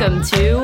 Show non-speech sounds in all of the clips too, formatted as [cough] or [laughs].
welcome to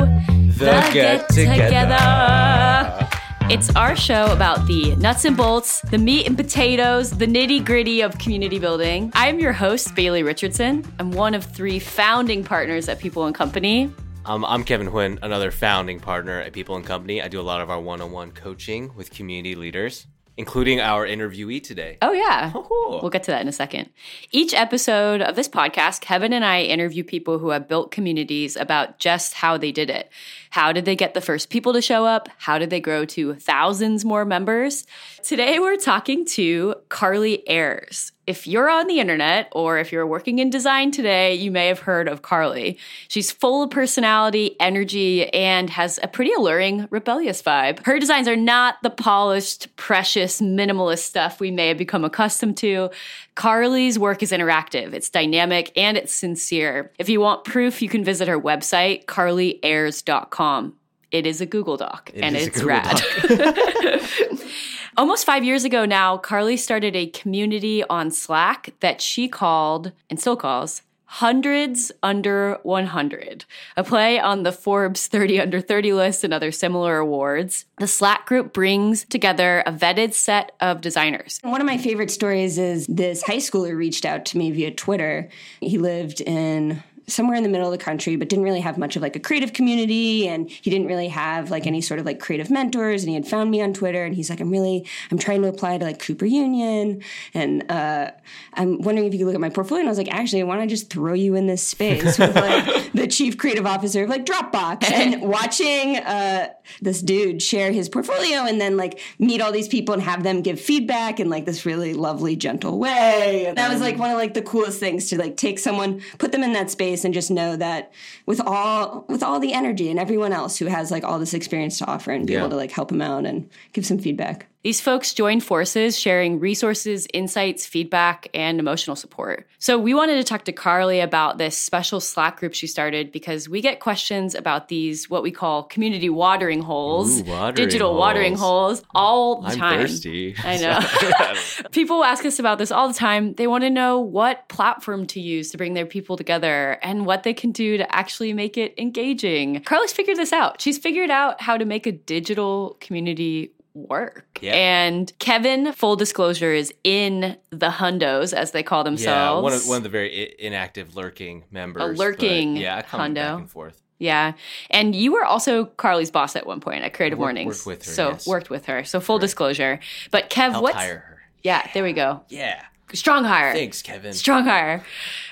The Get Together. It's our show about the nuts and bolts, the meat and potatoes, the nitty gritty of community building. I'm your host, Bailey Richardson. I'm one of three founding partners at People and Company. Um, I'm Kevin Huynh, another founding partner at People and Company. I do a lot of our one-on-one coaching with community leaders, including our interviewee today. Oh, yeah. Oh, cool. We'll get to that in a second. Each episode of this podcast, Kevin and I interview people who have built communities about just how they did it. How did they get the first people to show up? How did they grow to thousands more members? Today, we're talking to Carly Ayres. If you're on the internet or if you're working in design today, you may have heard of Carly. She's full of personality, energy, and has a pretty alluring, rebellious vibe. Her designs are not the polished, precious, minimalist stuff we may have become accustomed to. Carly's work is interactive, it's dynamic, and it's sincere. If you want proof, you can visit her website, carlyayres.com. It is a Google Doc, It and it's rad. [laughs] [laughs] Almost five years ago now, Carly started a community on Slack that she called and still calls Hundreds Under 100, a play on the Forbes 30 Under 30 list and other similar awards. The Slack group brings together a vetted set of designers. One of my favorite stories is this high schooler reached out to me via Twitter. He lived in somewhere in the middle of the country but didn't really have much of like a creative community and he didn't really have like any sort of like creative mentors and he had found me on twitter and he's like i'm really i'm trying to apply to like cooper union and uh, i'm wondering if you could look at my portfolio. And i was like actually why don't i just throw you in this space with like [laughs] the chief creative officer of like dropbox? [laughs] And watching uh, this dude share his portfolio and then like meet all these people and have them give feedback in like this really lovely gentle way. And that was like mm-hmm. one of like the coolest things to like take someone put them in that space and just know that with all with all the energy and everyone else who has like all this experience to offer and be Yeah. able to like help them out and give some feedback These folks join forces, sharing resources, insights, feedback, and emotional support. So, we wanted to talk to Carly about this special Slack group she started because we get questions about these, what we call community watering holes, Ooh, watering digital holes. watering holes, all the I'm time. thirsty. I [laughs] know. [laughs] people ask us about this all the time. They want to know what platform to use to bring their people together and what they can do to actually make it engaging. Carly's figured this out. She's figured out how to make a digital community work. Yeah. And Kevin, full disclosure, is in the hundos, as they call themselves. yeah, one of one of the very I- inactive lurking members. but lurking yeah, come back and forth. Yeah. And you were also Carly's boss at one point at Creative Worked- Mornings. worked with her, So yes. worked with her. So full disclosure. But Kev, Help what's hire her. yeah, there we go. Yeah. Strong hire. Thanks, Kevin. Strong hire.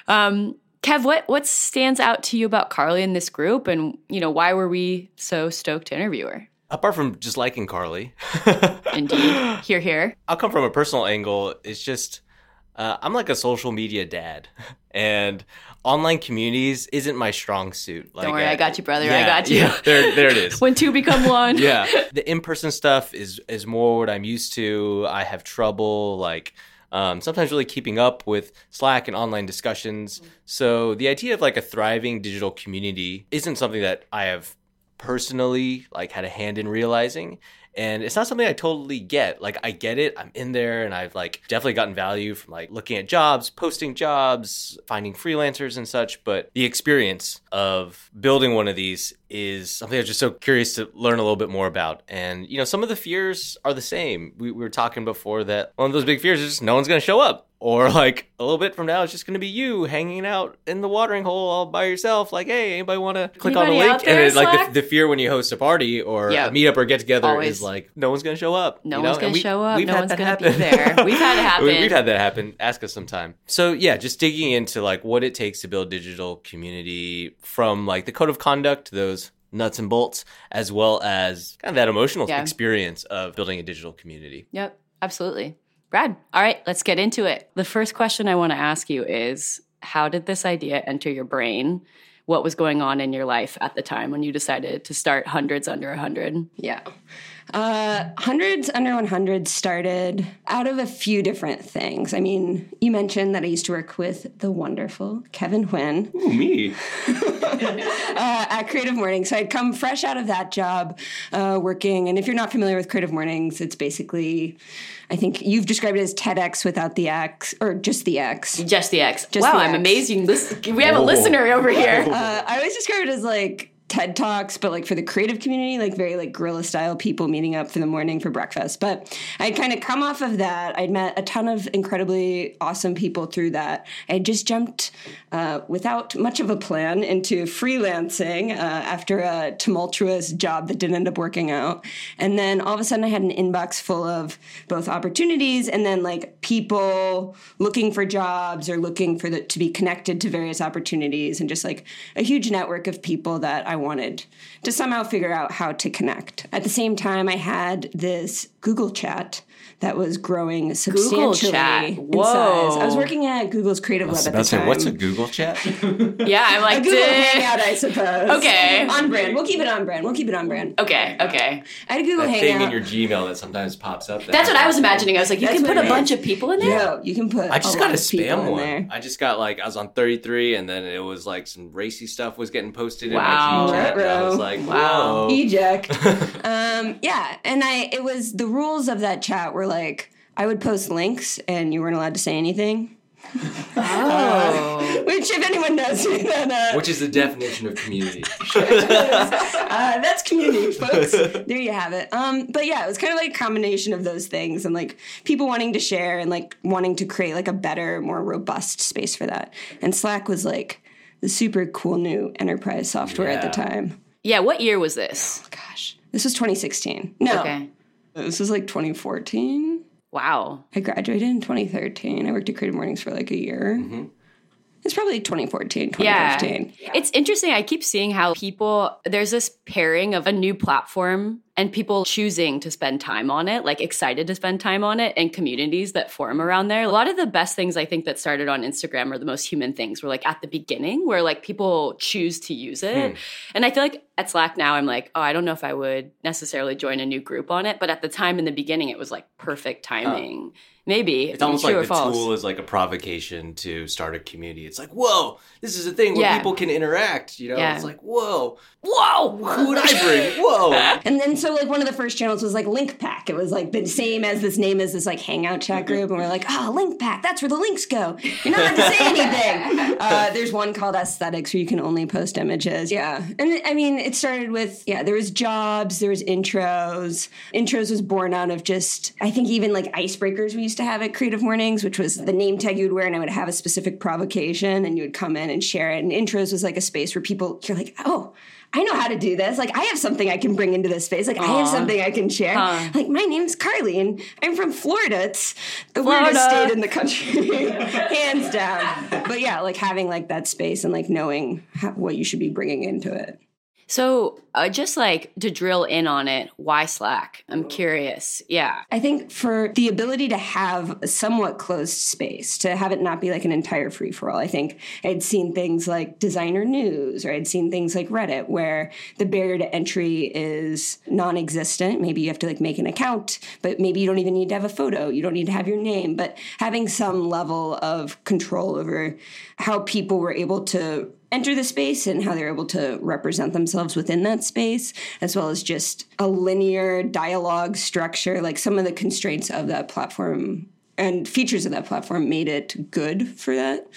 Um, Kev, what what stands out to you about Carly in this group, and you know why were we so stoked to interview her? Apart from just liking Carly, [laughs] Indeed, here, here. I'll come from a personal angle. It's just uh, I'm like a social media dad, [laughs] and online communities isn't my strong suit. Like, Don't worry, uh, I got you, brother. I got you. Yeah, there, there it is. [laughs] When two become one. yeah, the in-person stuff is is more what I'm used to. I have trouble like um, sometimes really keeping up with Slack and online discussions. So the idea of like a thriving digital community isn't something that I have personally like had a hand in realizing. And it's not something I totally get. Like I get it, I'm in there, and I've like definitely gotten value from like looking at jobs, posting jobs, finding freelancers and such. But the experience of building one of these is something I'm just so curious to learn a little bit more about. And you know, some of the fears are the same. We, we were talking before that one of those big fears is just no one's going to show up. Or like a little bit from now, it's just going to be you hanging out in the watering hole all by yourself. Like, hey, anybody want to click on a link? there, and then, like the, the fear when you host a party or Yeah. a meetup or get together Always. is like no one's going to show up. No you know? one's gonna we- show up, we've no one's gonna be happen. there. We've had [laughs] it happen. We- We've had that happen. Ask us sometime. So yeah, just digging into like what it takes to build digital community from like the code of conduct to those nuts and bolts, as well as kind of that emotional Yeah. experience of building a digital community. Yep, absolutely. Brad, all right, let's get into it. The first question I want to ask you is How did this idea enter your brain? What was going on in your life at the time when you decided to start hundreds under a hundred? Yeah. Uh, hundreds under 100 started out of a few different things. I mean, you mentioned that I used to work with the wonderful Kevin Huynh Ooh, me. [laughs] uh, at Creative Mornings. So I'd come fresh out of that job uh, working. And if you're not familiar with Creative Mornings, it's basically, I think you've described it as TEDx without the X or just the X. Just the X. Just wow, the I'm X. amazing. Listen, we have a listener over here. Uh, I always describe it as like TED Talks, but like for the creative community, like very like guerrilla style people meeting up for the morning for breakfast. But I'd kind of come off of that. I'd met a ton of incredibly awesome people through that. I just jumped uh, without much of a plan into freelancing uh, after a tumultuous job that didn't end up working out. And then all of a sudden I had an inbox full of both opportunities and then like people looking for jobs or looking for the, to be connected to various opportunities and just like a huge network of people that I wanted to somehow figure out how to connect. At the same time, I had this Google chat that was growing substantially chat. in Whoa. size. I was working at Google's Creative Lab at the About to say, time. what's a Google chat? [laughs] Yeah, I'm A like, Google "Duh." Hangout, I suppose. Okay. On brand. We'll keep it on brand. We'll keep it on brand. okay, okay. I had a Google that thing in your Gmail that sometimes pops up. That's what I was imagining. I was like, you That's can put a it bunch of people in there. Yo, you can put. I just a got lot a spam one. I just got like I was on 33, and then it was like some racy stuff was getting posted Wow. in my Gchat. and I was like, Wow. whoa. Eject. [laughs] um, yeah, and I it was the rules of that chat were like I would post links and you weren't allowed to say anything. Oh. [laughs] Which, if anyone knows me, then uh, Which is the definition of community. [laughs] uh, that's community, folks. [laughs] there you have it. Um, but yeah, it was kind of like a combination of those things and like people wanting to share and like wanting to create like a better, more robust space for that. And Slack was like the super cool new enterprise software at the time. Yeah, what year was this? Gosh, this was 2016. No, Okay. This was like 2014. Wow. I graduated in 2013. I worked at Creative Mornings for like a year. Mm-hmm. It's probably 2014, Yeah. 2015. It's interesting. I keep seeing how people, there's this pairing of a new platform and people choosing to spend time on it, like excited to spend time on it, and communities that form around there. A lot of the best things I think that started on Instagram are the most human things were like at the beginning where like people choose to use it. Hmm. And I feel like at Slack now, I'm like, oh, I don't know if I would necessarily join a new group on it. But at the time in the beginning, it was like perfect timing. Maybe. It's almost like the false. tool is like a provocation to start a community. It's like, whoa, this is a thing where Yeah. people can interact. You know, Yeah. it's like, whoa, whoa, who would I bring? [laughs] Whoa. And then so like one of the first channels was like Link Pack. It was like the same as this name as this like hangout chat group, and we're like, oh, Link Pack, that's where the links go. You're not allowed to say anything. [laughs] Uh, there's one called Aesthetics where you can only post images. Yeah, and I mean it started with yeah, there was jobs, there was intros. Intros was born out of just I think even like icebreakers we used to have at Creative Mornings, which was the name tag you would wear, and I would have a specific provocation, and you would come in and share it. And intros was like a space where people you're like, oh. I know how to do this. Like, I have something I can bring into this space. Like, I have something I can share. Huh. Like, my name's Carly, and I'm from Florida. It's the weirdest state in the country, [laughs] hands down. But yeah, like having like that space and like knowing how, what you should be bringing into it. So, uh, just like to drill in on it, why Slack? I'm curious. Yeah. I think for the ability to have a somewhat closed space, to have it not be like an entire free for all, I think I'd seen things like designer news or I'd seen things like Reddit where the barrier to entry is non existent. Maybe you have to like make an account, but maybe you don't even need to have a photo. You don't need to have your name, but having some level of control over how people were able to enter the space and how they're able to represent themselves within that space, as well as just a linear dialogue structure. Like some of the constraints of that platform and features of that platform made it good for that.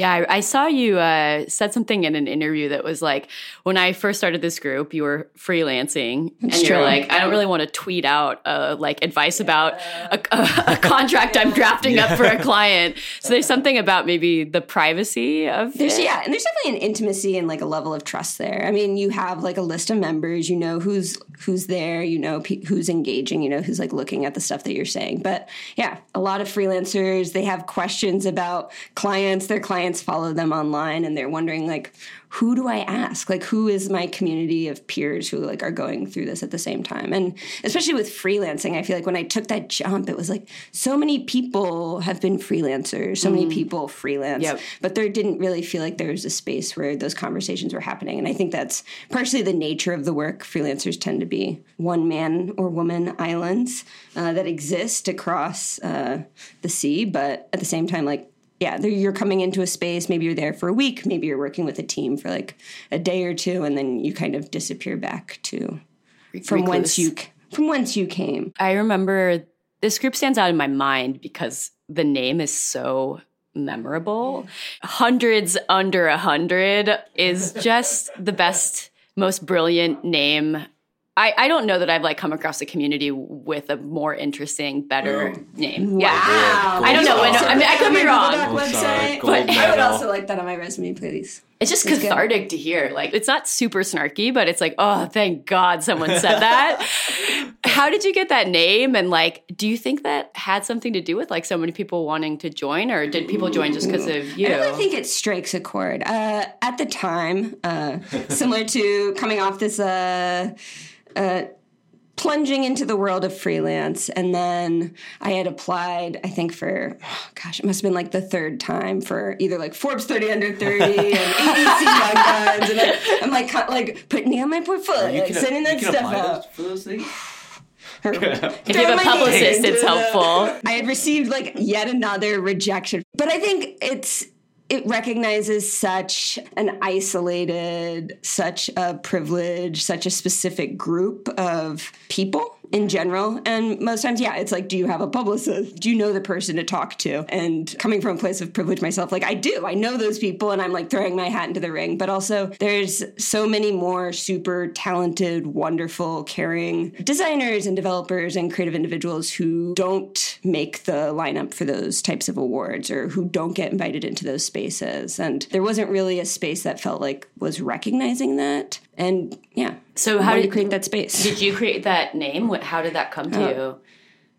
Yeah, I, I saw you uh, said something in an interview that was like, when I first started this group, you were freelancing, and you're like, I don't really want to tweet out uh, like advice about a, a, a contract I'm drafting up for a client. So there's something about maybe the privacy of There's it. yeah, and there's definitely an intimacy and like a level of trust there. I mean, you have like a list of members, you know who's who's there, you know pe- who's engaging, you know who's like looking at the stuff that you're saying. But yeah, a lot of freelancers they have questions about clients. Their clients follow them online, and they're wondering like, who do I ask? Like, who is my community of peers who like are going through this at the same time? And especially with freelancing, I feel like when I took that jump, it was like so many people have been freelancers, so many people freelance Yep. but there didn't really feel like there was a space where those conversations were happening and i think that's partially the nature of the work freelancers tend to be one man or woman islands uh, that exist across uh, the sea but at the same time like yeah you're coming into a space maybe you're there for a week maybe you're working with a team for like a day or two and then you kind of disappear back to from whence you from whence you came I remember this group stands out in my mind because the name is so memorable. Hundreds under a hundred is just the best most brilliant name. I, I don't know that I've like come across a community with a more interesting, better name. Yeah, Wow. I don't know. when- I mean, I could be wrong. Doc Oh, sorry. website, but I would also like that on my resume, please. It's just It's good. cathartic to hear. Like, it's not super snarky, but it's like, oh, thank God someone said that. [laughs] How did you get that name? And like, do you think that had something to do with like so many people wanting to join, or did people join just because of you? I really think it strikes a chord. Uh, at the time, uh, similar to coming off this uh, uh, plunging into the world of freelance, and then I had applied. I think for oh, gosh, it must have been like the third time for either like Forbes 30 under 30 and [laughs] ADC Young Guns, and like, I'm like like putting me on my portfolio, like, sending that stuff out. for those things. [sighs] [laughs] if you have a publicist, it's helpful. I had received like yet another rejection. But I think it's it recognizes such an isolated, such a privilege, such a specific group of people in general. And most times, yeah, it's like, do you have a publicist? Do you know the person to talk to? And coming from a place of privilege myself, like I do. I know those people and I'm like throwing my hat into the ring. But also there's so many more super talented, wonderful, caring designers and developers and creative individuals who don't make the lineup for those types of awards or who don't get invited into those spaces. And there wasn't really a space that felt like was recognizing that. And yeah. So how did you create that space? Did you create that name? What, how did that come to oh. you?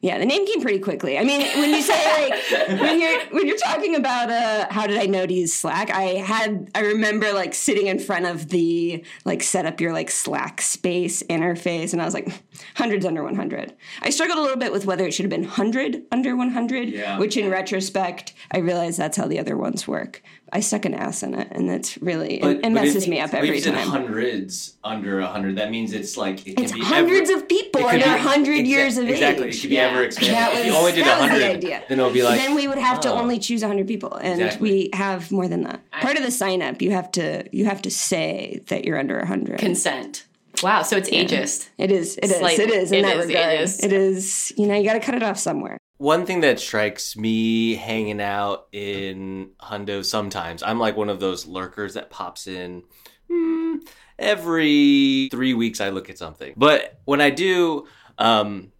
Yeah, the name came pretty quickly. I mean, when you say like when you're when you're talking about uh how did I know to use Slack, I had I remember like sitting in front of the like set up your like Slack space interface and I was like hundreds under 100. I struggled a little bit with whether it should have been 100 under 100, Yeah. which in retrospect, I realized that's how the other ones work. I stuck an ass in it and that's really it, it messes me up every time. hundreds under a hundred. That means it's like it can It's be hundreds ever, of people it could under be- 100 exa- years of exactly. age. It could be Yeah. ever expanded. That if you was- only did that was the hundred, idea. then it'll be like then we would have to oh. only choose 100 people and Exactly. we have more than that part of the sign up you have to you have to say that you're under 100 Consent. Wow. So it's ageist. it is it is Slightly. it is in It that is regard ageist. it is you know you got to cut it off somewhere One thing that strikes me hanging out in Hundo sometimes, I'm like one of those lurkers that pops in hmm, every three weeks. I look at something, but when I do, um,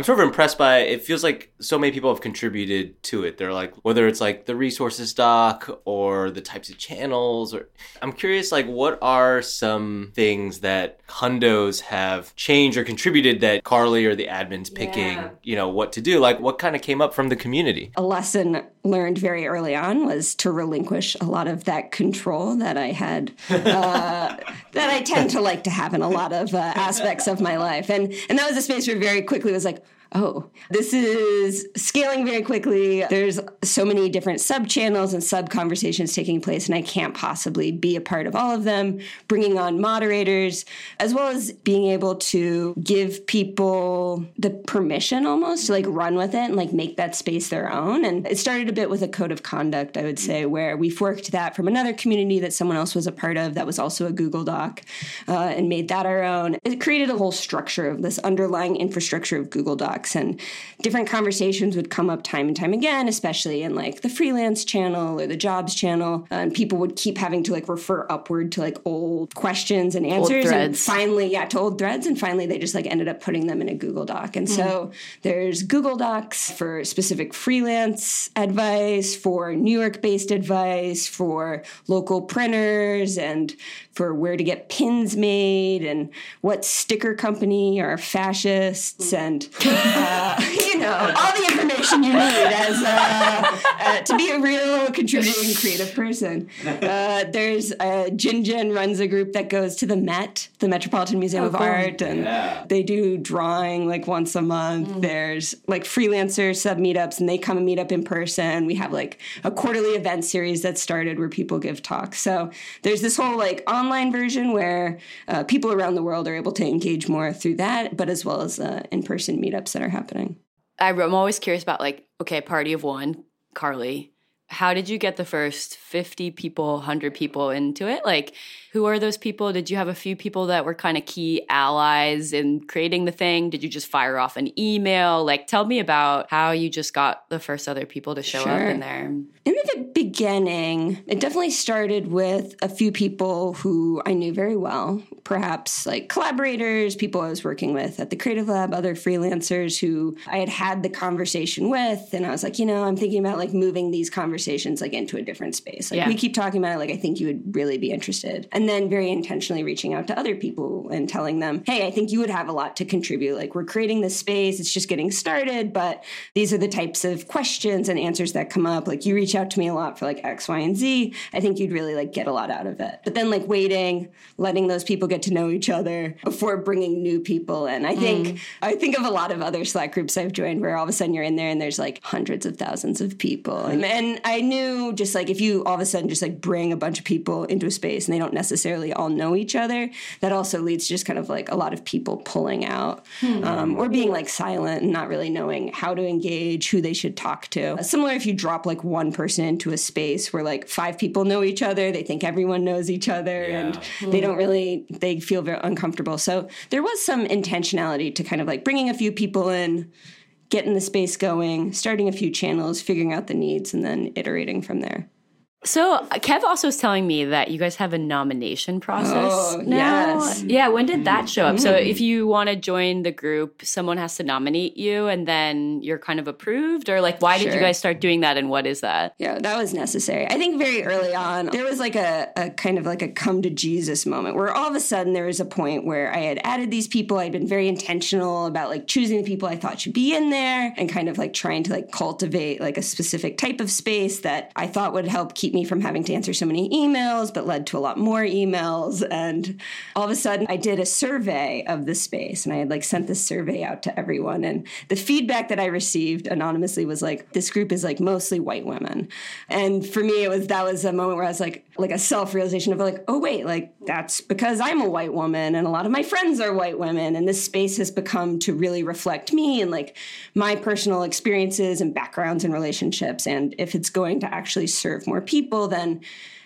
I'm sort of impressed by it. It feels like so many people have contributed to it. They're like whether it's like the resources doc or the types of channels. Or I'm curious, like what are some things that Hundos have changed or contributed that Carly or the admins picking, Yeah. you know, what to do? Like what kind of came up from the community? a lesson learned very early on was to relinquish a lot of that control that I had, uh, [laughs] that I tend to like to have in a lot of uh, aspects of my life, and and that was a space where very quickly was like. Oh, this is scaling very quickly. There's so many different sub channels and sub conversations taking place, and I can't possibly be a part of all of them. Bringing on moderators, as well as being able to give people the permission almost to like run with it and like make that space their own. And it started a bit with a code of conduct, I would say, where we forked that from another community that someone else was a part of that was also a Google Doc uh, and made that our own. It created a whole structure of this underlying infrastructure of Google Docs and different conversations would come up time and time again, especially in like the freelance channel or the jobs channel. And people would keep having to like refer upward to like old questions and answers. And finally, yeah, to old threads. And finally, they just like ended up putting them in a Google Doc. And hmm. so there's Google Docs for specific freelance advice, for New York based advice, for local printers, and for where to get pins made, and what sticker company are fascists, and uh, [laughs] you know, all the information you need as uh, uh, to be a real contributing creative person. Uh, there's uh, Jin Jin runs a group that goes to the Met, the Metropolitan Museum of cool. Art, and Yeah. they do drawing like once a month. There's like freelancer sub meetups, and they come and meet up in person. We have like a quarterly event series that started where people give talks. So there's this whole like online version where uh, people around the world are able to engage more through that, but as well as uh, in person meetups that are happening. I'm always curious about like, okay, party of one, Carly. How did you get the first 50 people 100 people into it? Like who are those people? Did you have a few people that were kind of key allies in creating the thing? Did you just fire off an email? Like tell me about how you just got the first other people to show sure. up in there. In the beginning it definitely started with a few people who i knew very well. Perhaps like collaborators people i was working with at the creative lab other freelancers who i had had the conversation with and i was like you know i'm thinking about like moving these conversations like into a different space like yeah. we keep talking about it like i think you would really be interested and then very intentionally reaching out to other people and telling them, hey, I think you would have a lot to contribute. Like, we're creating this space, it's just getting started, but these are the types of questions and answers that come up. Like, you reach out to me a lot for like X, Y, and Z. I think you'd really like get a lot out of it. But then, like, waiting, letting those people get to know each other before bringing new people in. I think, mm. I think of a lot of other Slack groups I've joined where all of a sudden you're in there and there's like hundreds of thousands of people. And, and I knew just like if you all of a sudden just like bring a bunch of people into a space and they don't necessarily all know each other. That also leads to just kind of like a lot of people pulling out hmm. um, or being like silent and not really knowing how to engage, who they should talk to. Uh, similar if you drop like one person into a space where like five people know each other, they think everyone knows each other yeah. and hmm. they don't really, they feel very uncomfortable. So there was some intentionality to kind of like bringing a few people in getting the space going, starting a few channels, figuring out the needs, and then iterating from there. So Kev also is telling me that you guys have a nomination process oh, now. Yes. Yeah, when did that show up? Mm. So if you want to join the group, someone has to nominate you and then you're kind of approved or like why sure. did you guys start doing that and what is that? Yeah, that was necessary. I think very early on there was like a, a kind of like a come to Jesus moment where all of a sudden there was a point where I had added these people, I'd been very intentional about like choosing the people I thought should be in there and kind of like trying to like cultivate like a specific type of space that I thought would help keep keep me from having to answer so many emails, but led to a lot more emails. And all of a sudden, I did a survey of the space and I had like sent this survey out to everyone. And the feedback that I received anonymously was like, this group is like mostly white women. And for me, it was that was a moment where I was like, like a self realization of like, oh, wait, like that's because I'm a white woman and a lot of my friends are white women. And this space has become to really reflect me and like my personal experiences and backgrounds and relationships. And if it's going to actually serve more people, people, then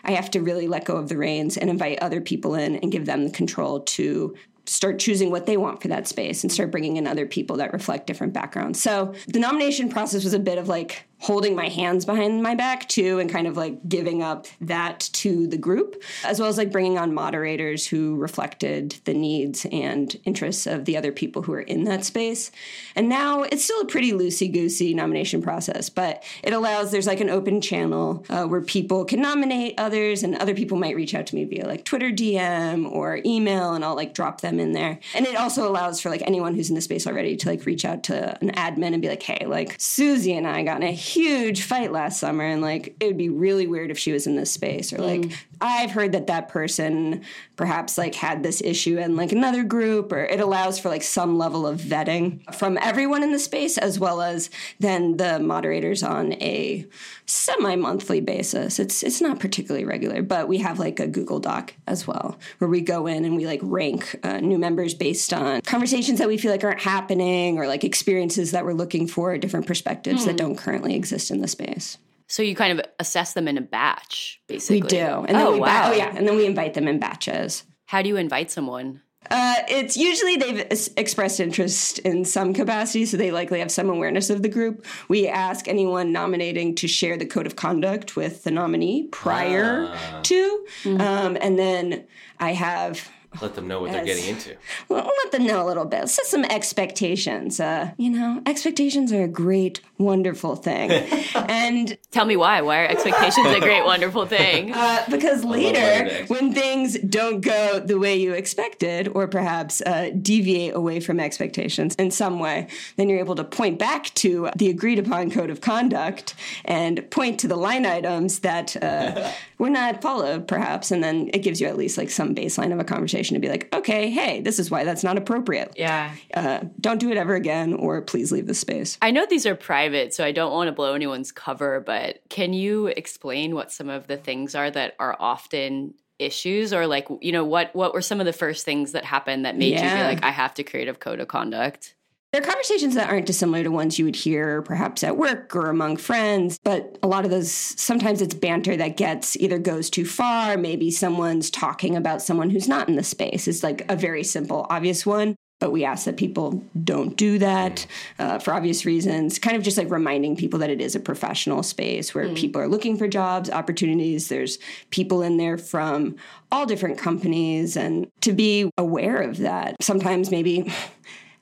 I have to really let go of the reins and invite other people in and give them the control to start choosing what they want for that space and start bringing in other people that reflect different backgrounds. So the nomination process was a bit of like holding my hands behind my back too and kind of like giving up that to the group as well as like bringing on moderators who reflected the needs and interests of the other people who are in that space. And now it's still a pretty loosey goosey nomination process but it allows there's like an open channel uh, where people can nominate others and other people might reach out to me via like twitter dm or email and i'll like drop them in there. And it also allows for like anyone who's in the space already to like reach out to an admin and be like hey like susie and i got a huge fight last summer and like it would be really weird if she was in this space or like mm. I've heard that that person perhaps like had this issue in like another group or it allows for like some level of vetting from everyone in the space as well as then the moderators on a semi-monthly basis. It's it's not particularly regular, but we have like a Google Doc as well where we go in and we like rank uh, new members based on conversations that we feel like aren't happening or like experiences that we're looking for, different perspectives mm. that don't currently exist in the space. So you kind of assess them in a batch, basically. We do. And then oh, we wow. Ba- oh, yeah. And then we invite them in batches. How do you invite someone? Uh, it's usually they've expressed interest in some capacity, so they likely have some awareness of the group. We ask anyone nominating to share the code of conduct with the nominee prior ah. to, mm-hmm. um, and then I have let them know what they're getting into. Well, let them know a little bit. Set some expectations. Uh, you know, expectations are a great, wonderful thing. [laughs] and tell me why. Why are expectations a great, wonderful thing? [laughs] Uh, because later, when things don't go the way you expected, or perhaps uh, deviate away from expectations in some way, then you're able to point back to the agreed upon code of conduct and point to the line items that uh, [laughs] were not followed, perhaps, and then it gives you at least like some baseline of a conversation conversation to be like, okay, hey, this is why that's not appropriate. Yeah. Uh, don't do it ever again, or please leave the space. I know these are private, so I don't want to blow anyone's cover, but can you explain what some of the things are that are often issues or like you know what what were some of the first things that happened that made yeah. you feel like i have to create a code of conduct There are conversations that aren't dissimilar to ones you would hear perhaps at work or among friends, but a lot of those sometimes it's banter that gets either goes too far, maybe someone's talking about someone who's not in the space. It's like a very simple, obvious one but we ask that people don't do that uh, for obvious reasons. Kind of just like reminding people that it is a professional space where mm. people are looking for jobs, opportunities. There's people in there from all different companies, and to be aware of that. Sometimes maybe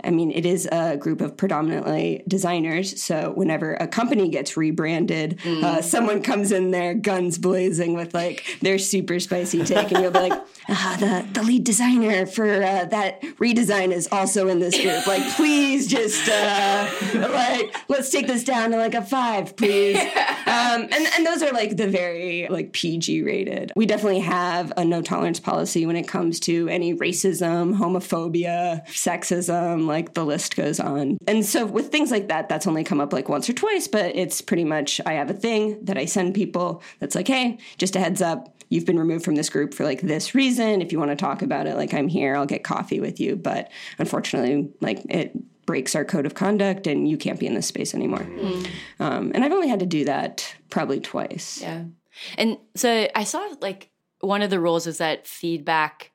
I mean, it is a group of predominantly designers. So whenever a company gets rebranded, mm. uh, someone comes in there, guns blazing, with like their super spicy take, and you'll be like, [laughs] ah, the the lead designer for uh, that redesign is also in this group. Like, please just uh, like let's take this down to like a five, please. [laughs] Um, and and those are like the very like PG rated. We definitely have a no tolerance policy when it comes to any racism, homophobia, sexism like the list goes on. And so with things like that, that's only come up like once or twice, but it's pretty much I have a thing that I send people that's like, hey, just a heads up, you've been removed from this group for like this reason. If you want to talk about it, like I'm here, I'll get coffee with you. But unfortunately, like it breaks our code of conduct and you can't be in this space anymore. Mm. Um, and I've only had to do that probably twice. Yeah. And so I saw like one of the rules is that feedback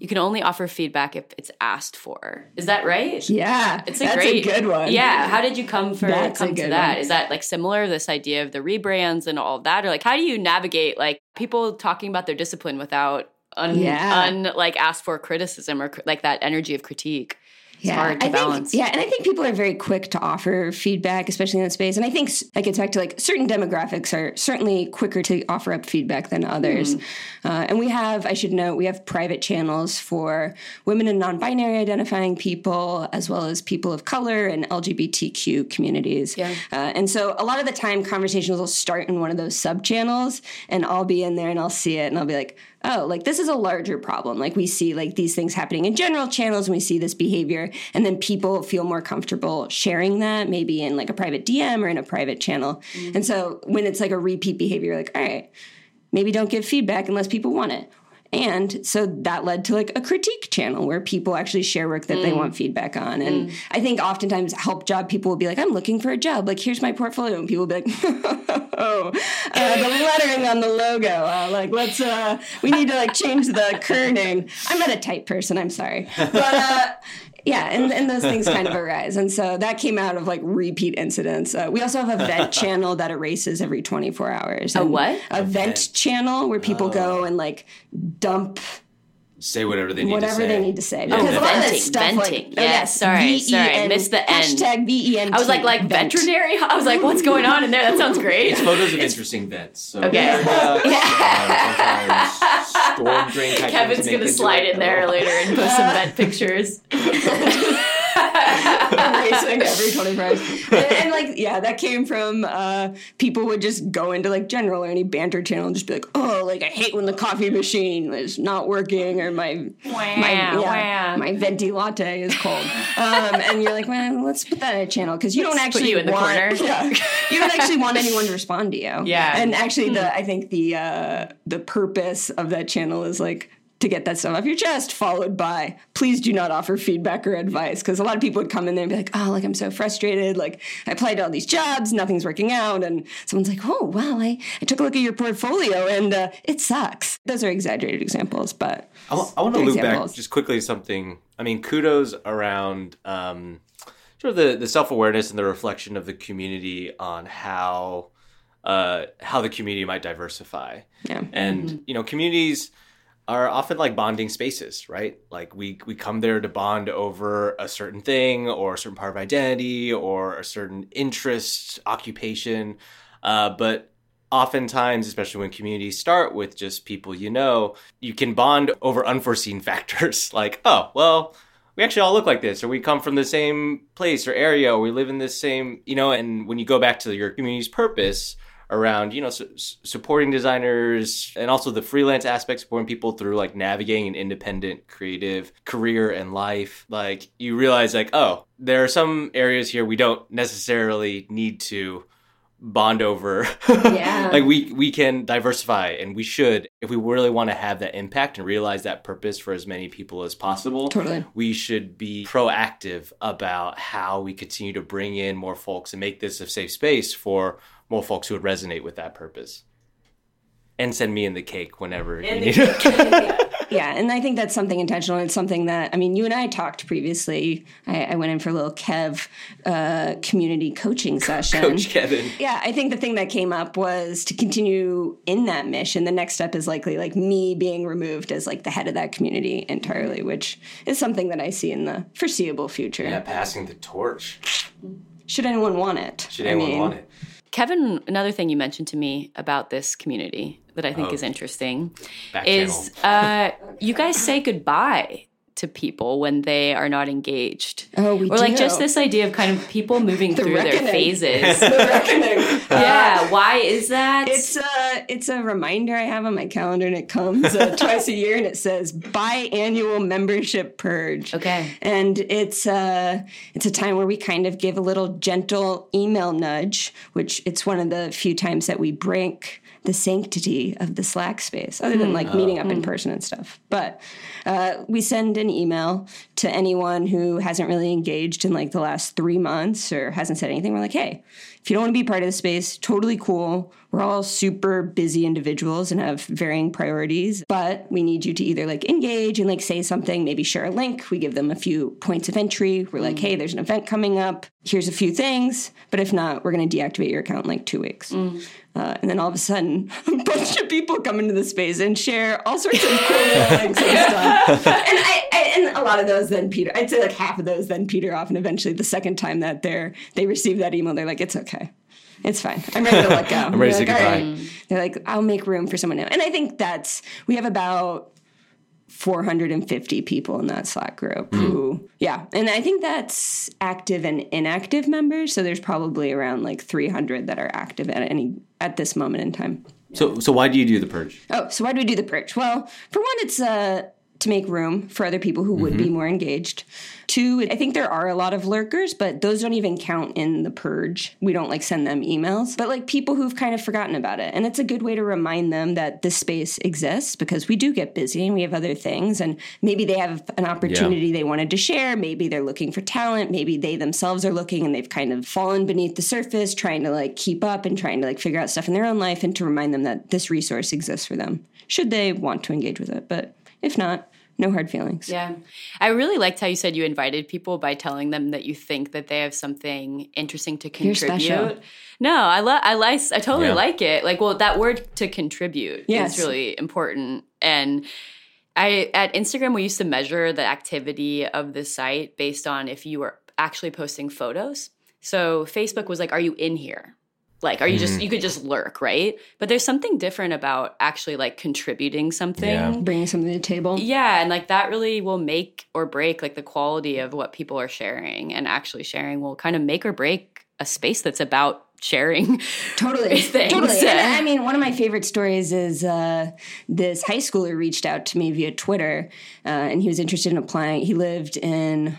you can only offer feedback if it's asked for. Is that right? Yeah, it's a that's great, a good one. Yeah, how did you come for that's come to that? One. Is that like similar this idea of the rebrands and all that, or like how do you navigate like people talking about their discipline without un, yeah. un like asked for criticism or like that energy of critique? It's yeah, hard to I balance. Think, yeah, and I think people are very quick to offer feedback, especially in that space. And I think that gets back to like certain demographics are certainly quicker to offer up feedback than others. Mm. Uh, and we have, I should note, we have private channels for women and non-binary identifying people, as well as people of color and LGBTQ communities. Yeah. Uh, and so a lot of the time, conversations will start in one of those sub channels, and I'll be in there and I'll see it, and I'll be like, oh, like this is a larger problem. Like we see like these things happening in general channels and we see this behavior and then people feel more comfortable sharing that maybe in like a private DM or in a private channel. Mm-hmm. And so when it's like a repeat behavior like, all right, maybe don't give feedback unless people want it. And so that led to like a critique channel where people actually share work that mm. they want feedback on. And mm. I think oftentimes help job people will be like, I'm looking for a job. Like, here's my portfolio. And people will be like, [laughs] oh, uh, the lettering on the logo. Uh, like, let's, uh, we need to like change the [laughs] kerning. I'm not a type person. I'm sorry. But, uh, yeah, and, and those things kind of [laughs] arise. And so that came out of like repeat incidents. Uh, we also have a vent [laughs] channel that erases every 24 hours. A what? A, vent, channel where people oh. go and like dump say whatever they need whatever to say. they need to say because oh, venting, stuff venting. like oh, yes, sorry, V-E-N, sorry, I missed the end. Hashtag V E N. I was like like vent. veterinary. I was like, what's going on in there? That sounds [laughs] great. It's photos of interesting vents. So okay. Uh, [laughs] yeah. storm drain. Kevin's gonna slide in there later and post some [laughs] vent pictures. Racing [laughs] every 24 hours. And, and, like, yeah, that came from uh, people would just go into like general or any banter channel and just be like, oh, like I hate when the coffee machine is not working or my wow, my yeah, wow. my venti latte is cold. Um, and you're like, well, let's put that in a channel because you let's don't actually you in the want, corner. [laughs] Yeah, you don't actually want anyone to respond to you. Yeah, and actually, the I think the uh, the purpose of that channel is like to get that stuff off your chest, followed by please do not offer feedback or advice. Because a lot of people would come in there and be like, oh, like I'm so frustrated. Like I applied to all these jobs, nothing's working out. And someone's like, oh, wow, I, I took a look at your portfolio and uh, it sucks. Those are exaggerated examples, but I, w- I want to loop examples. back just quickly to something. I mean, kudos around um, sort of the, the self awareness and the reflection of the community on how. Uh, how the community might diversify. Yeah. And, mm-hmm. you know, communities, are often like bonding spaces, right? Like we we come there to bond over a certain thing or a certain part of identity or a certain interest, occupation. Uh, but oftentimes, especially when communities start with just people you know, you can bond over unforeseen [laughs] factors like, oh, well, we actually all look like this, or we come from the same place or area, or we live in the same, you know, and when you go back to your community's purpose, around you know su- supporting designers and also the freelance aspect supporting people through like navigating an independent creative career and life. Like you realize like oh there are some areas here we don't necessarily need to bond over. [laughs] Yeah. like we we can diversify and we should if we really want to have that impact and realize that purpose for as many people as possible. Totally. We should be proactive about how we continue to bring in more folks and make this a safe space for more folks who would resonate with that purpose. And send me in the cake whenever you need. [laughs] yeah, and I think that's something intentional. It's something that I mean, you and I talked previously. I, I went in for a little Kev uh, community coaching [laughs] session. Coach Kevin. Yeah, I think the thing that came up was to continue in that mission. The next step is likely like me being removed as like the head of that community entirely, which is something that I see in the foreseeable future. Yeah, passing the torch. Should anyone want it? Should I anyone mean, want it? Kevin, another thing you mentioned to me about this community that I think Oh. is interesting Back is uh, you guys say goodbye to people when they are not engaged. Oh, we or like just this idea of kind of people moving [laughs] through their phases. [laughs] The reckoning. [laughs] yeah, why is that? It's a it's a reminder I have on my calendar, and it comes uh, twice a year, and it says biannual membership purge. Okay. and it's uh it's a time where we kind of give a little gentle email nudge, which it's one of the few times that we break the sanctity of the Slack space, other than hmm. like meeting up in oh. hmm. person and stuff. But uh, we send an email to anyone who hasn't really engaged in like the last three months or hasn't said anything. We're like, hey, if you don't want to be part of the space, totally cool. We're all super busy individuals and have varying priorities, but we need you to either like engage and like say something, maybe share a link. We give them a few points of entry. We're like, hey, hmm. there's an event coming up. Here's a few things. But if not, we're going to deactivate your account in like two weeks. Uh, and then all of a sudden, [laughs] a bunch of people come into the space and share all sorts of cool little links and stuff. [laughs] And, I, I, and a lot of those then peter. I'd say like half of those then peter off. And eventually, the second time that they're they receive that email, they're like, "It's okay, it's fine. I'm ready to let go. [laughs] I'm ready to say like, "All goodbye." They're like, "I'll make room for someone new." And I think that's we have about 450 people in that Slack group who, yeah. And I think that's active and inactive members. So there's probably around like 300 that are active at any, at this moment in time. So, so why do you do the purge? Oh, so why do we do the purge? Well, for one, it's uh, to make room for other people who would be mm-hmm. more engaged. Two, I think there are a lot of lurkers, but those don't even count in the purge. We don't like send them emails, but like people who've kind of forgotten about it. And it's a good way to remind them that this space exists because we do get busy and we have other things. And maybe they have an opportunity they wanted to share. Maybe they're looking for talent. Maybe they themselves are looking and they've kind of fallen beneath the surface, trying to like keep up and trying to like figure out stuff in their own life and to remind them that this resource exists for them should they want to engage with it. But if not, no hard feelings. Yeah. I really liked how you said you invited people by telling them that you think that they have something interesting to You're special. contribute. No, I love I like I totally Yeah. like it. Like well that word to contribute Yes. is really important and I at Instagram we used to measure the activity of the site based on if you were actually posting photos. So Facebook was like are you in here? Like are you just you could just lurk, right? But there's something different about actually like contributing something. Yeah. Bringing something to the table. Yeah, and like that really will make or break like the quality of what people are sharing and actually sharing will kind of make or break a space that's about sharing. Totally. [laughs] things. Totally. And I [laughs] mean, one of my favorite stories is uh, this high schooler reached out to me via Twitter uh, and he was interested in applying. He lived in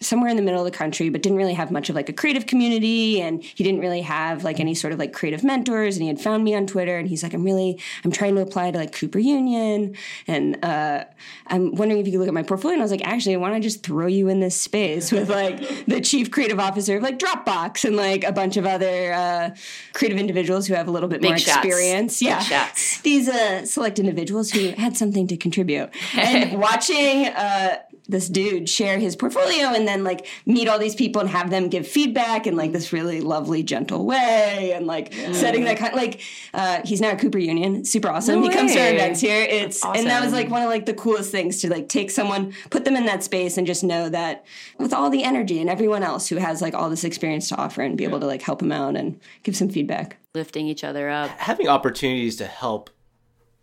somewhere in the middle of the country but didn't really have much of like a creative community and he didn't really have like any sort of like creative mentors and he had found me on twitter and he's like i'm really i'm trying to apply to like cooper union and uh, i'm wondering if you could look at my portfolio and i was like actually i want to just throw you in this space with like the chief creative officer of like dropbox and like a bunch of other uh, creative individuals who have a little bit Big more shots. experience Big yeah shots. these uh, select individuals who had something to contribute. And [laughs] watching uh, this dude share his portfolio and then like meet all these people and have them give feedback in like this really lovely, gentle way and like setting that kind like uh, he's now at Cooper Union, super awesome. No he comes to our way. events here. It's and that was like one of like the coolest things to like take someone, put them in that space, and just know that with all the energy and everyone else who has like all this experience to offer and be able to like help them out and give some feedback. Lifting each other up. having opportunities to help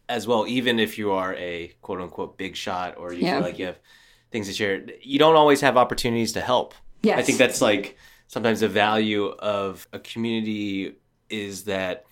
as well, even if you are a quote unquote big shot or you Yeah. feel like you have things to share, you don't always have opportunities to help. Yes. I think that's like sometimes the value of a community is that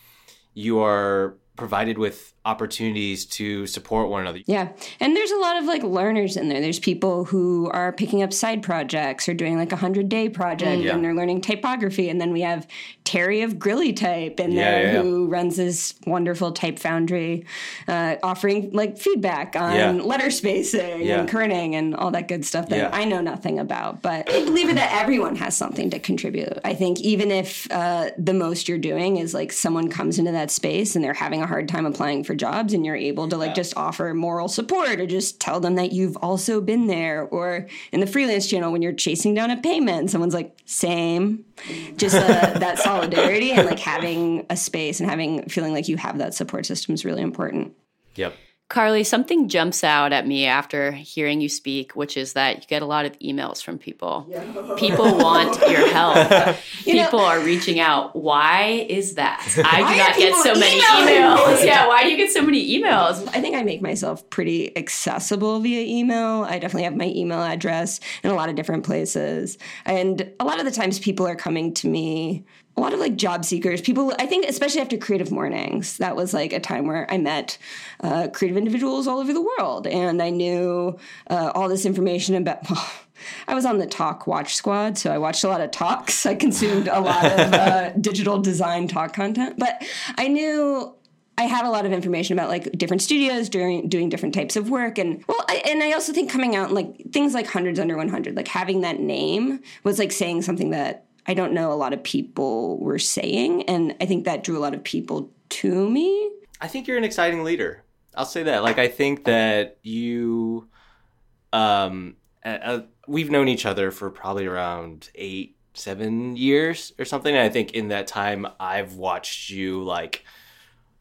you are provided with opportunities to support one another. Yeah. And there's a lot of like learners in there. There's people who are picking up side projects or doing like a 100 day project mm. Yeah. and they're learning typography. And then we have Terry of Grilli Type in Yeah, there yeah, who runs this wonderful type foundry, uh, offering like feedback on letter spacing and kerning and all that good stuff that. I know nothing about. But I believe it that everyone has something to contribute. I think even if uh, the most you're doing is like someone comes into that space and they're having a hard time applying for jobs and you're able to like just offer moral support or just tell them that you've also been there or in the freelance channel when you're chasing down a payment someone's like same just uh, [laughs] that solidarity and like having a space and having feeling like you have that support system is really important Yep. Carly, something jumps out at me after hearing you speak, which is that you get a lot of emails from people. [laughs] People want your help. [laughs] You know- people are reaching out. Why is that? [laughs] I do not get so many emailing emails. me? Yeah, why do you get so many emails? I think I make myself pretty accessible via email. I definitely have my email address in a lot of different places. And a lot of the times people are coming to me, a lot of like job seekers, people, I think, especially after creative mornings, that was like a time where I met uh, creative individuals all over the world. And I knew uh, all this information about. [laughs] I was on the talk watch squad, so I watched a lot of talks. I consumed a lot of [laughs] uh, digital design talk content, but I knew I had a lot of information about like different studios doing doing different types of work, and well, I, and I also think coming out and, like things like hundreds under one hundred, like having that name was like saying something that I don't know a lot of people were saying, and I think that drew a lot of people to me. I think you're an exciting leader. I'll say that. Like, I think that you, um, uh, we've known each other for probably around eight, seven years or something. And I think in that time, I've watched you, like,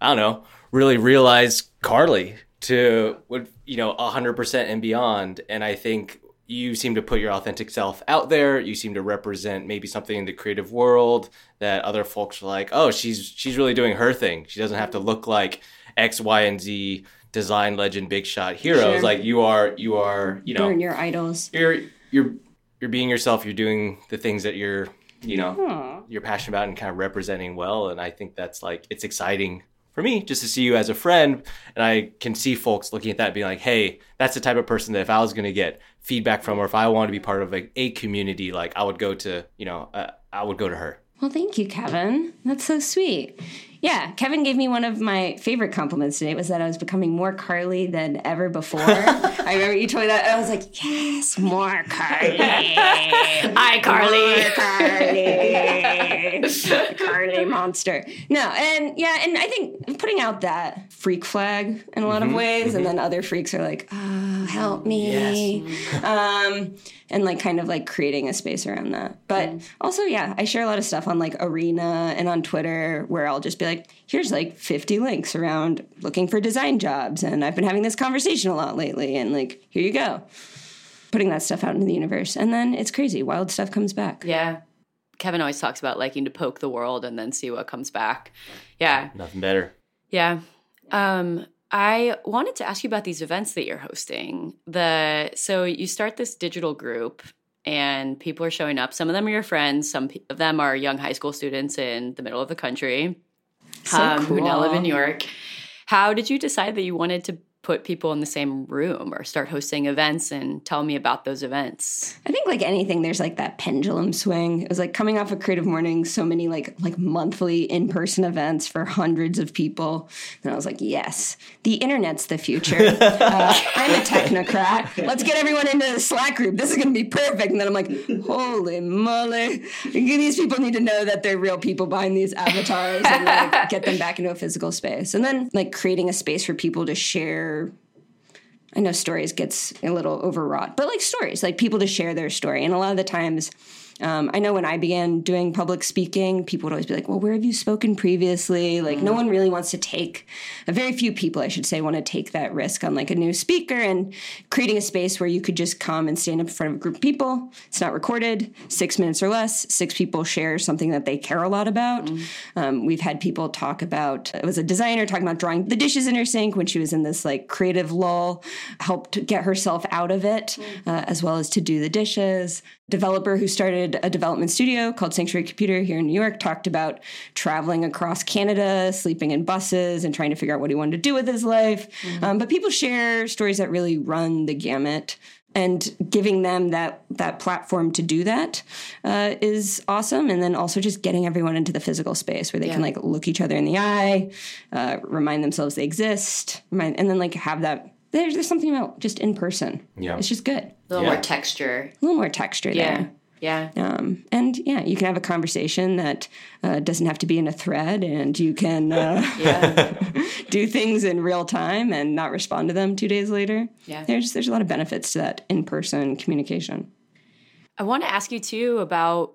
I don't know, really realize Carly to you know, hundred percent and beyond. And I think you seem to put your authentic self out there. You seem to represent maybe something in the creative world that other folks are like, oh, she's she's really doing her thing. She doesn't have to look like X, Y, and Z design legend, big shot heroes. Sure. Like you are, you are, you know, your idols. you're you're you're being yourself. You're doing the things that you're, you know, you're passionate about and kind of representing well. And I think that's like it's exciting for me just to see you as a friend. And I can see folks looking at that being like, hey, that's the type of person that if I was going to get feedback from, or if I wanted to be part of a, a community, like I would go to, you know, uh, I would go to her. Well, thank you, Kevin. That's so sweet. Yeah, Kevin gave me one of my favorite compliments today was that I was becoming more Carly than ever before. [laughs] I remember you told me that. I was like, yes, more Carly. [laughs] Hi, Carly. [laughs] Carly. Carly monster. No, and yeah, and I think putting out that freak flag in a lot of mm-hmm, ways, and mm-hmm. then other freaks are like, oh, help me. Um, and like kind of like creating a space around that. But mm. also, yeah, I share a lot of stuff on like Are.na and on Twitter where I'll just be like, here's like 50 links around looking for design jobs. And I've been having this conversation a lot lately. And like, here you go. Putting that stuff out into the universe. And then it's crazy. Wild stuff comes back. Yeah. Kevin always talks about liking to poke the world and then see what comes back. Yeah. Nothing better. Yeah. Um, I wanted to ask you about these events that you're hosting. The so you start this digital group and people are showing up. Some of them are your friends, some of them are young high school students in the middle of the country So um, who now live in New York. How did you decide that you wanted to put people in the same room or start hosting events and tell me about those events? I think like anything, there's like that pendulum swing. It was like coming off of Creative Morning, so many like like monthly in person events for hundreds of people, and I was like, yes, the internet's the future. [laughs] uh, I'm a technocrat. Let's get everyone into the Slack group. This is going to be perfect. And then I'm like, holy moly, these people need to know that they're real people behind these avatars and like get them back into a physical space. And then like creating a space for people to share I know stories gets a little overwrought, but like stories, like people to share their story. And a lot of the times, um, I know when I began doing public speaking, people would always be like, "Well, where have you spoken previously?" Like, no one really wants to take. A very few people, I should say, want to take that risk on like a new speaker and creating a space where you could just come and stand up in front of a group of people. It's not recorded, six minutes or less. Six people share something that they care a lot about. Um, we've had people talk about. It was a designer talking about drawing the dishes in her sink when she was in this like creative lull, helped get herself out of it, uh, as well as to do the dishes developer who started a development studio called Sanctuary Computer here in New York talked about traveling across Canada, sleeping in buses, and trying to figure out what he wanted to do with his life. Um, but people share stories that really run the gamut. and giving them that that platform to do that uh, is awesome and then also just getting everyone into the physical space where they Yeah. can like look each other in the eye uh, remind themselves they exist remind, and then like have that there's, there's something about just in person Yeah. it's just good a A little Yeah. more texture. A little more texture Yeah. there Yeah. um, and yeah, you can have a conversation that uh, doesn't have to be in a thread, and you can uh, [laughs] [laughs] do things in real time and not respond to them two days later. Yeah. there's there's a lot of benefits to that in person communication. I want to ask you too about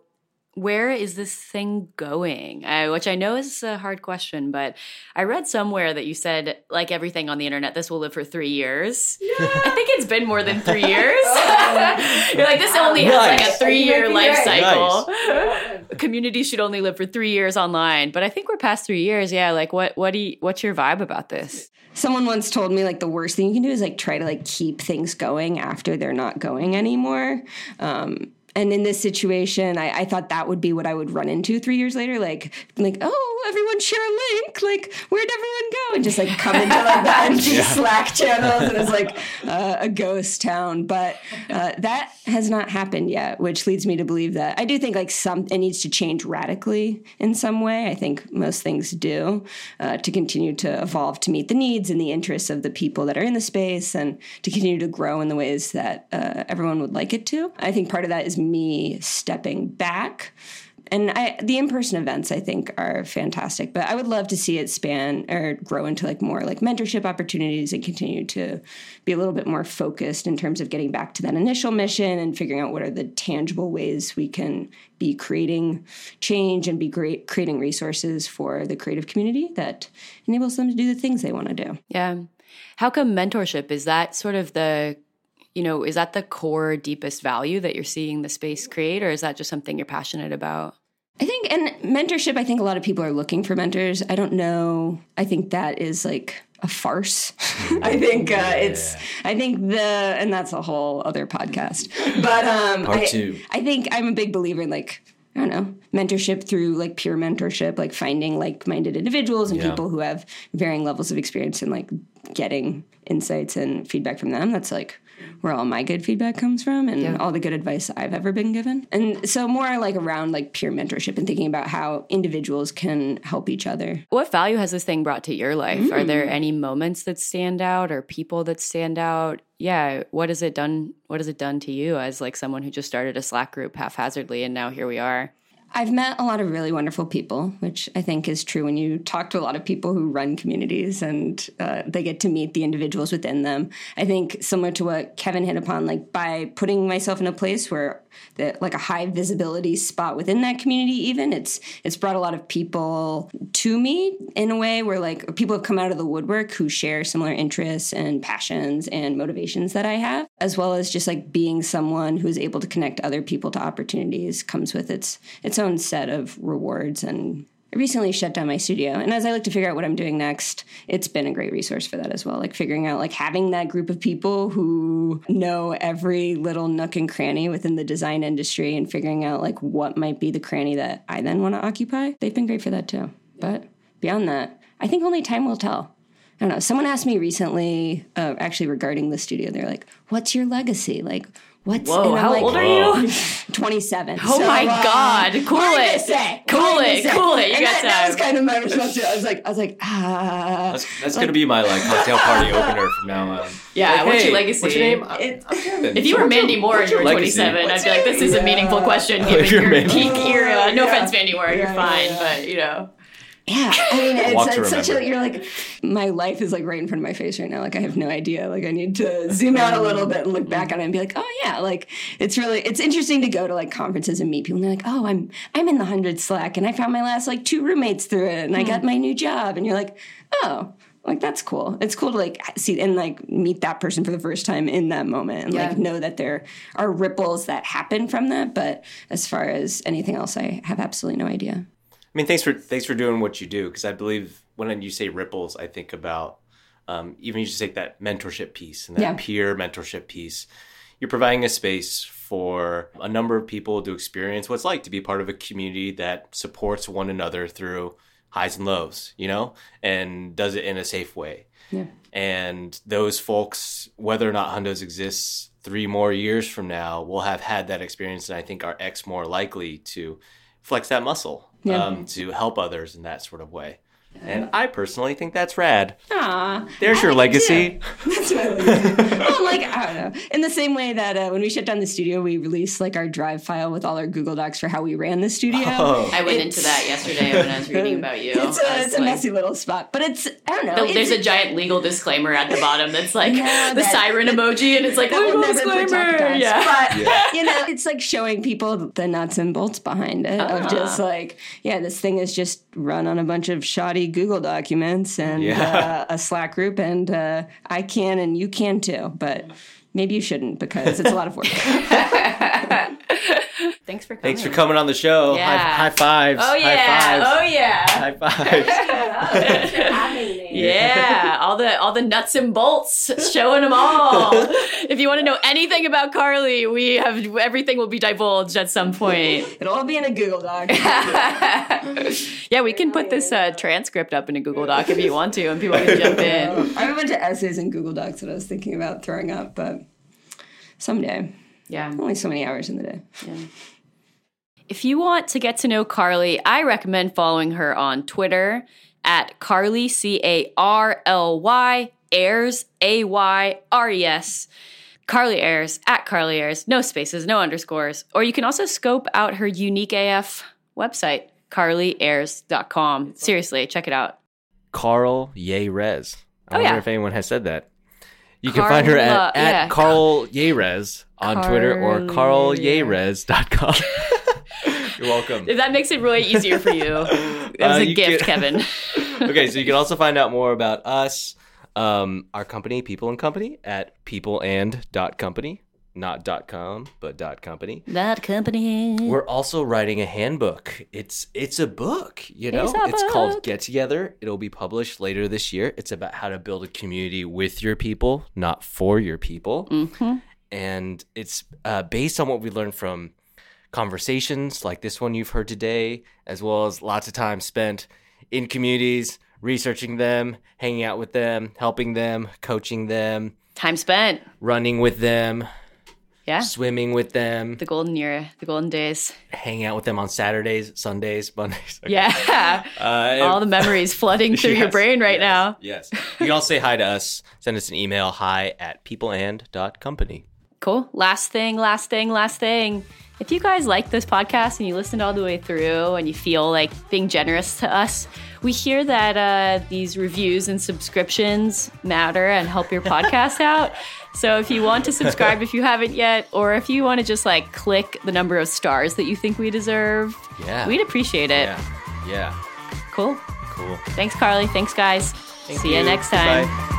where is this thing going? Uh, which I know is a hard question, but I read somewhere that you said, like everything on the internet, this will live for three years. I think it's been more than three [laughs] years. [laughs] You're like, this only has like a three year life might be cycle. Communities should only live for three years online. But I think we're past three years. Yeah. Like, what, what do you, what's your vibe about this? Someone once told me like the worst thing you can do is like try to like keep things going after they're not going anymore. Um, and in this situation, I, I thought that would be what I would run into three years later. Like, like, oh, everyone share a link. Like, where'd everyone go? And just like come into like the [laughs] empty Slack channels, and it's like uh, a ghost town. But uh, that has not happened yet, which leads me to believe that I do think like some it needs to change radically in some way. I think most things do uh, to continue to evolve to meet the needs and the interests of the people that are in the space, and to continue to grow in the ways that uh, everyone would like it to. I think part of that is me stepping back. And I, the in-person events, I think, are fantastic. But I would love to see it span or grow into like more like mentorship opportunities and continue to be a little bit more focused in terms of getting back to that initial mission and figuring out what are the tangible ways we can be creating change and be great creating resources for the creative community that enables them to do the things they want to do. Yeah. How come mentorship is that sort of the you know, is that the core deepest value that you're seeing the space create or is that just something you're passionate about? I think, and mentorship, I think a lot of people are looking for mentors. I don't know. I think that is like a farce. [laughs] I think uh, it's, I think the, and that's a whole other podcast. But um, Part I, two. I think I'm a big believer in like, I don't know, mentorship through like peer mentorship, like finding like minded individuals and Yeah. people who have varying levels of experience and like getting insights and feedback from them. That's like where all my good feedback comes from and Yeah. all the good advice I've ever been given. And so more like around like peer mentorship and thinking about how individuals can help each other. What value has this thing brought to your life? Are Mm. there any moments that stand out or people that stand out? Yeah, what has it done what has it done to you as like someone who just started a Slack group haphazardly and now here we are? I've met a lot of really wonderful people, which I think is true when you talk to a lot of people who run communities and uh, they get to meet the individuals within them. I think similar to what Kevin hit upon, like by putting myself in a place where the, like a high visibility spot within that community, even. It's it's brought a lot of people to me in a way where like people have come out of the woodwork who share similar interests and passions and motivations that I have, as well as just like being someone who is able to connect other people to opportunities comes with its its own set of rewards and I recently shut down my studio and as I look to figure out what I'm doing next, it's been a great resource for that as well. Like figuring out like having that group of people who know every little nook and cranny within the design industry and figuring out like what might be the cranny that I then want to occupy. They've been great for that too. But beyond that, I think only time will tell. I don't know. Someone asked me recently, uh, actually regarding the studio. They're like, "What's your legacy? Like, what's?" Whoa, how like, old are you? [laughs] Twenty-seven. Oh my God, cool hard to it. say, Cool it, say. cool it, you And got that, that was kind of my response. To it. I was like, I was like, ah. That's, that's gonna be my like cocktail party opener from now on. [laughs] Yeah, Like, what's hey, your legacy? What's your name? I'm, It- If you were Mandy Moore and you your were legacy? 27, I'd be like, this is a meaningful question [laughs] given your peak era. No offense, Mandy Moore, you're fine, but you know. Yeah, I mean, [laughs] it's, it's such a you're like, my life is like right in front of my face right now. Like, I have no idea. Like, I need to zoom out a little bit and look back on it and be like, oh yeah, like it's really it's interesting to go to like conferences and meet people. And they're like, oh, I'm I'm in the hundred Slack, and I found my last like two roommates through it, and I got my new job. And you're like, oh. Like that's cool. It's cool to like see and like meet that person for the first time in that moment and Yeah. like know that there are ripples that happen from that. But as far as anything else, I have absolutely no idea. I mean, thanks for thanks for doing what you do because I believe when you say ripples, I think about um, even you just take that mentorship piece and that Yeah. peer mentorship piece. You're providing a space for a number of people to experience what it's like to be part of a community that supports one another through highs and lows, you know, and does it in a safe way. Yeah. And those folks, whether or not Hundos exists three more years from now, we'll have had that experience, and I think are X more likely to flex that muscle Yeah. um, to help others in that sort of way. And I personally think that's rad. Aw, There's I your like too. legacy. [laughs] That's my legacy. well, like I don't know. In the same way that uh, when we shut down the studio, we released like our drive file with all our Google Docs for how we ran the studio. Oh. I went into that yesterday when I was reading [laughs] about you. It's I a, was it's a messy little spot, but it's I don't know. Th- There's a giant legal disclaimer at the bottom that's like [laughs] No, the that- siren emoji, and it's like that will legal never protect disclaimer. us. Yeah. But you know, it's like showing people the nuts and bolts behind it Ah. of just like, yeah, this thing is just run on a bunch of shoddy Google documents and Yeah. uh, a Slack group, and uh, I can and you can too, but. Maybe you shouldn't because it's a lot of work. [laughs] Thanks for coming. Thanks for coming on the show. Yeah. High, high fives. Oh yeah. Oh yeah. High fives. [laughs] Yeah, all the all the nuts and bolts, showing them all. [laughs] if you want to know anything about Carly, we have everything will be divulged at some point. [laughs] It'll all be in a Google Doc. [laughs] Yeah, we can put this uh, transcript up in a Google Doc if you want to, and people can jump in. I have a bunch of essays in Google Docs that I was thinking about throwing up, but someday. Yeah. Only so many hours in the day. Yeah. If you want to get to know Carly, I recommend following her on Twitter at Carly C A R L Y Ayres A Y R E S. Carly Ayres at Carly Ayres, no spaces, no underscores. Or you can also scope out her unique AF website, carlyayres.com. Seriously, check it out. Carl Rez. I Oh, wonder yeah. if anyone has said that. You can find her at, at yeah. Carl Yerez on Twitter or Carl- carlyerez.com. [laughs] You're welcome. That makes it really easier for you. [laughs] It was Uh, a gift, can- Kevin. [laughs] okay, so you can also find out more about us, um, our company, People and Company, at peopleand.company. Not dot .com, but dot .company. that company. We're also writing a handbook. It's it's a book, you know. It's a called. Get Together. It'll be published later this year. It's about how to build a community with your people, not for your people. Mm-hmm. And it's uh, based on what we learned from conversations like this one you've heard today, as well as lots of time spent in communities, researching them, hanging out with them, helping them, coaching them, Time spent. running with them, Yeah. swimming with them, The golden year, the golden days. hanging out with them on Saturdays, Sundays, Mondays. Okay. [laughs] Yeah. Uh, All the memories flooding through your [laughs] brain right yes, now. Yes. You can all say hi to us. Send us an email, hi at peopleand.company. Cool. Last thing, last thing, last thing. If you guys like this podcast and you listened all the way through and you feel like being generous to us, we hear that uh, these reviews and subscriptions matter and help your podcast [laughs] out. So if you want to subscribe if you haven't yet, or if you want to just like click the number of stars that you think we deserve, Yeah. we'd appreciate it. Yeah. Yeah. Cool. Cool. Thanks, Carly. Thanks, guys. See you next time. Bye.